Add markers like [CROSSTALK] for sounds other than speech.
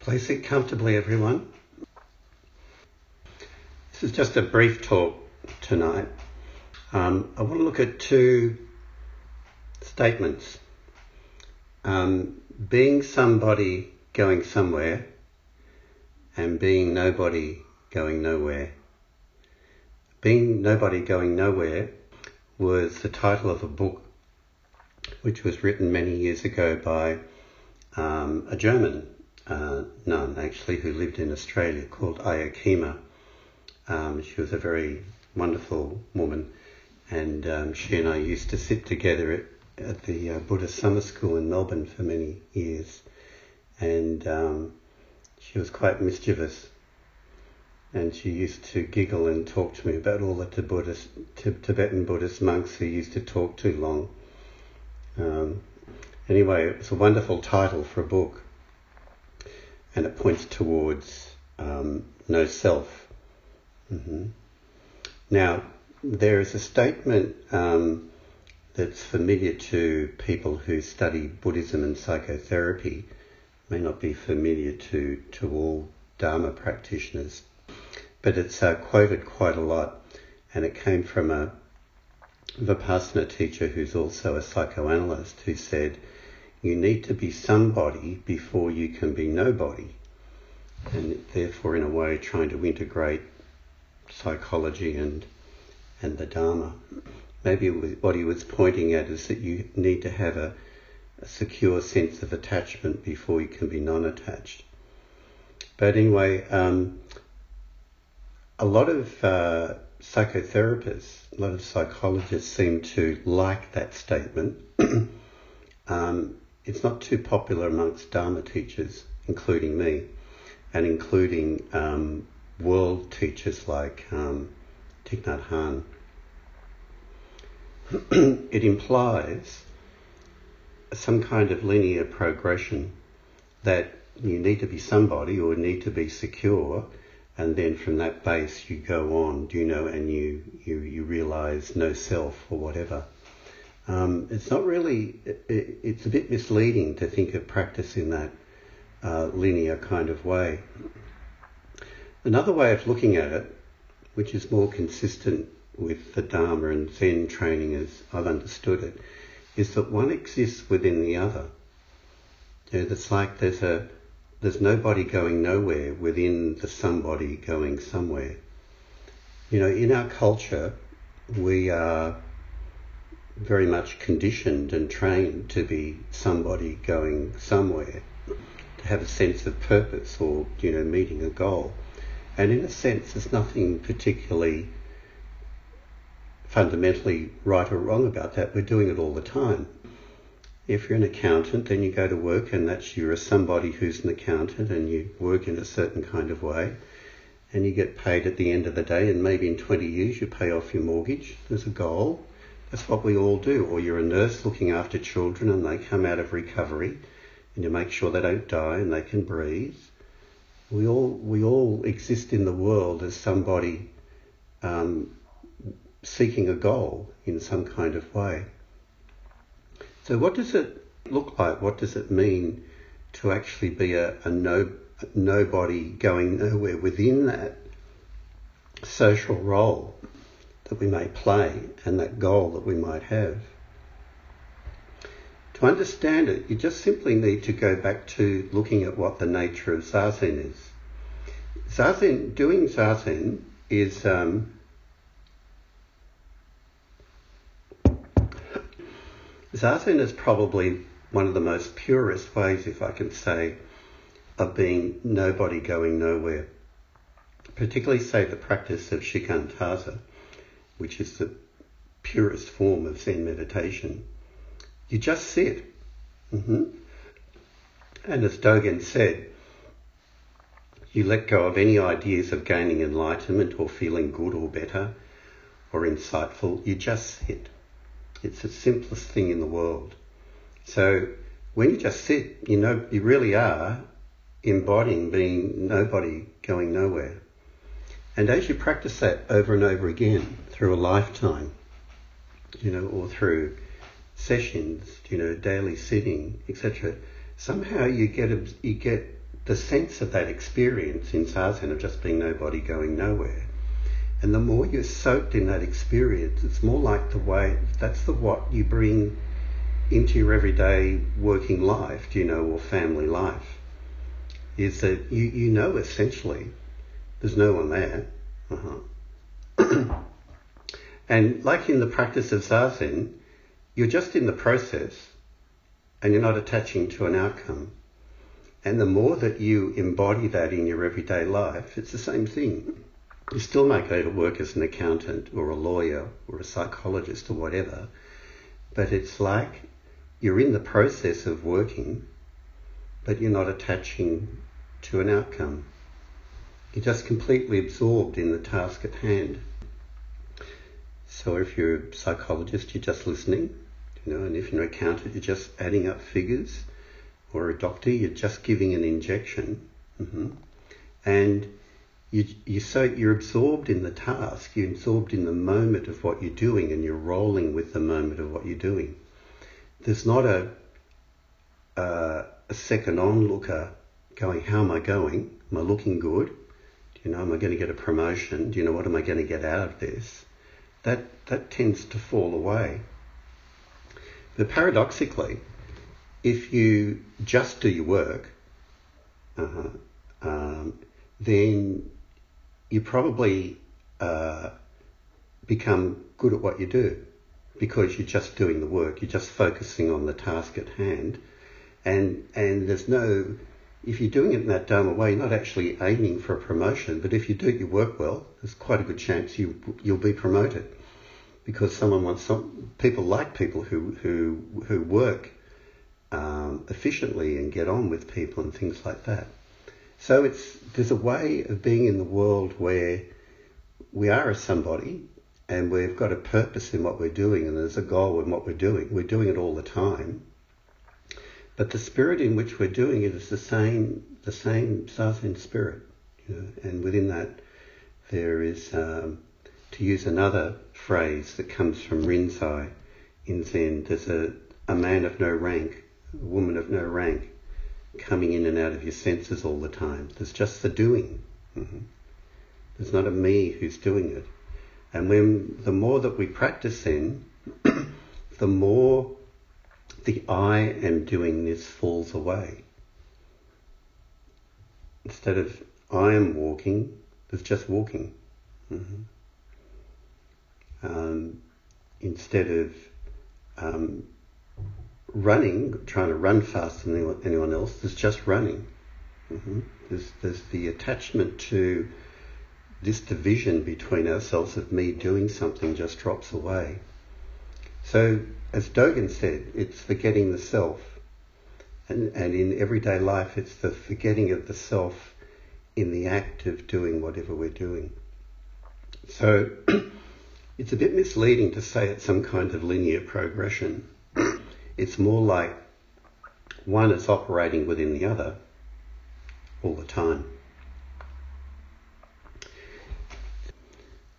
Please sit comfortably, everyone. This is just a brief talk tonight. Um, I want to look at two statements. Um, being somebody going somewhere and being nobody going nowhere. Being Nobody Going Nowhere was the title of a book which was written many years ago by um, a German uh, nun, actually, who lived in Australia called Ayya Khema. Um, she was a very wonderful woman, and um, she and I used to sit together at, at the uh, Buddhist summer school in Melbourne for many years, and um, she was quite mischievous. And she used to giggle and talk to me about all the Tibetan Buddhist monks who used to talk too long. Um, anyway, was a wonderful title for a book, and it points towards um, no self. Mm-hmm. Now, there is a statement um, that's familiar to people who study Buddhism and psychotherapy, may not be familiar to, to all Dharma practitioners, but it's uh, quoted quite a lot, and it came from a Vipassana teacher who's also a psychoanalyst who said, you need to be somebody before you can be nobody. And therefore, in a way, trying to integrate psychology and, and the Dharma. Maybe what he was pointing at is that you need to have a, a secure sense of attachment before you can be non-attached. But anyway, um, a lot of uh, psychotherapists, a lot of psychologists seem to like that statement. [CLEARS THROAT] um, it's not too popular amongst Dharma teachers, including me, and including um, world teachers like um, Thich Nhat Hanh. [CLEARS THROAT] it implies some kind of linear progression that you need to be somebody or need to be secure and then from that base you go on, you know, and you, you, you realize no self or whatever. Um, it's not really, it, it's a bit misleading to think of practice in that uh, linear kind of way. Another way of looking at it, which is more consistent with the Dharma and Zen training as I've understood it, is that one exists within the other. You know, it's like there's a there's nobody going nowhere within the somebody going somewhere. You know, in our culture, we are very much conditioned and trained to be somebody going somewhere, to have a sense of purpose or, you know, meeting a goal. And in a sense, there's nothing particularly fundamentally right or wrong about that. We're doing it all the time. If you're an accountant, then you go to work and that's you're somebody who's an accountant and you work in a certain kind of way and you get paid at the end of the day and maybe in 20 years you pay off your mortgage. There's a goal. That's what we all do. Or you're a nurse looking after children and they come out of recovery and you make sure they don't die and they can breathe. We all, we all exist in the world as somebody um, seeking a goal in some kind of way. So what does it look like? What does it mean to actually be a, a no, nobody going nowhere within that social role that we may play and that goal that we might have? To understand it, you just simply need to go back to looking at what the nature of zazen is. Zazen, doing zazen is um, Zazen is probably one of the most purest ways, if I can say, of being nobody going nowhere. Particularly, say, the practice of shikantaza, which is the purest form of Zen meditation. You just sit. Mm-hmm. And as Dogen said, you let go of any ideas of gaining enlightenment or feeling good or better or insightful. You just sit. It's the simplest thing in the world. So when you just sit, you know, you really are embodying being nobody going nowhere. And as you practice that over and over again through a lifetime, you know, or through sessions, you know, daily sitting, etc., somehow you get you get the sense of that experience in Zazen of just being nobody going nowhere. And the more you're soaked in that experience, it's more like the way, that's the what you bring into your everyday working life, you know, or family life. Is that you, you know essentially there's no one there. Uh-huh. [CLEARS THROAT] and like in the practice of Zazen, you're just in the process and you're not attaching to an outcome. And the more that you embody that in your everyday life, it's the same thing. You still might go to work as an accountant or a lawyer or a psychologist or whatever, but it's like you're in the process of working, but you're not attaching to an outcome. You're just completely absorbed in the task at hand. So if you're a psychologist, you're just listening, you know, and if you're an accountant, you're just adding up figures, or a doctor, you're just giving an injection, mm-hmm. and you, you so you're absorbed in the task, you're absorbed in the moment of what you're doing, and you're rolling with the moment of what you're doing. There's not a uh, a second onlooker going, how am I going? Am I looking good? You know, am I going to get a promotion? Do you know what am I going to get out of this? That that tends to fall away. But paradoxically, if you just do your work, uh, um, then you probably uh, become good at what you do because you're just doing the work. You're just focusing on the task at hand, and and there's no. If you're doing it in that Dharma way, you're not actually aiming for a promotion. But if you do your work well, there's quite a good chance you you'll be promoted because someone wants some. People like people who who who work um, efficiently and get on with people and things like that. So it's there's a way of being in the world where we are a somebody and we've got a purpose in what we're doing and there's a goal in what we're doing. We're doing it all the time. But the spirit in which we're doing it is the same the same Zazen spirit. You know, and within that there is um, to use another phrase that comes from Rinzai in Zen, there's a, a man of no rank, a woman of no rank coming in and out of your senses all the time. There's just the doing. Mm-hmm. There's not a me who's doing it. And when the more that we practice in, [COUGHS] the more the I am doing this falls away. Instead of I am walking, there's just walking. Mm-hmm. Um, instead of um, running, trying to run faster than anyone else. There's just running. Mm-hmm. There's, there's the attachment to this division between ourselves of me doing something just drops away. So, as Dogen said, it's forgetting the self. And, and in everyday life, it's the forgetting of the self in the act of doing whatever we're doing. So, [CLEARS THROAT] it's a bit misleading to say it's some kind of linear progression. [CLEARS THROAT] It's more like one is operating within the other all the time.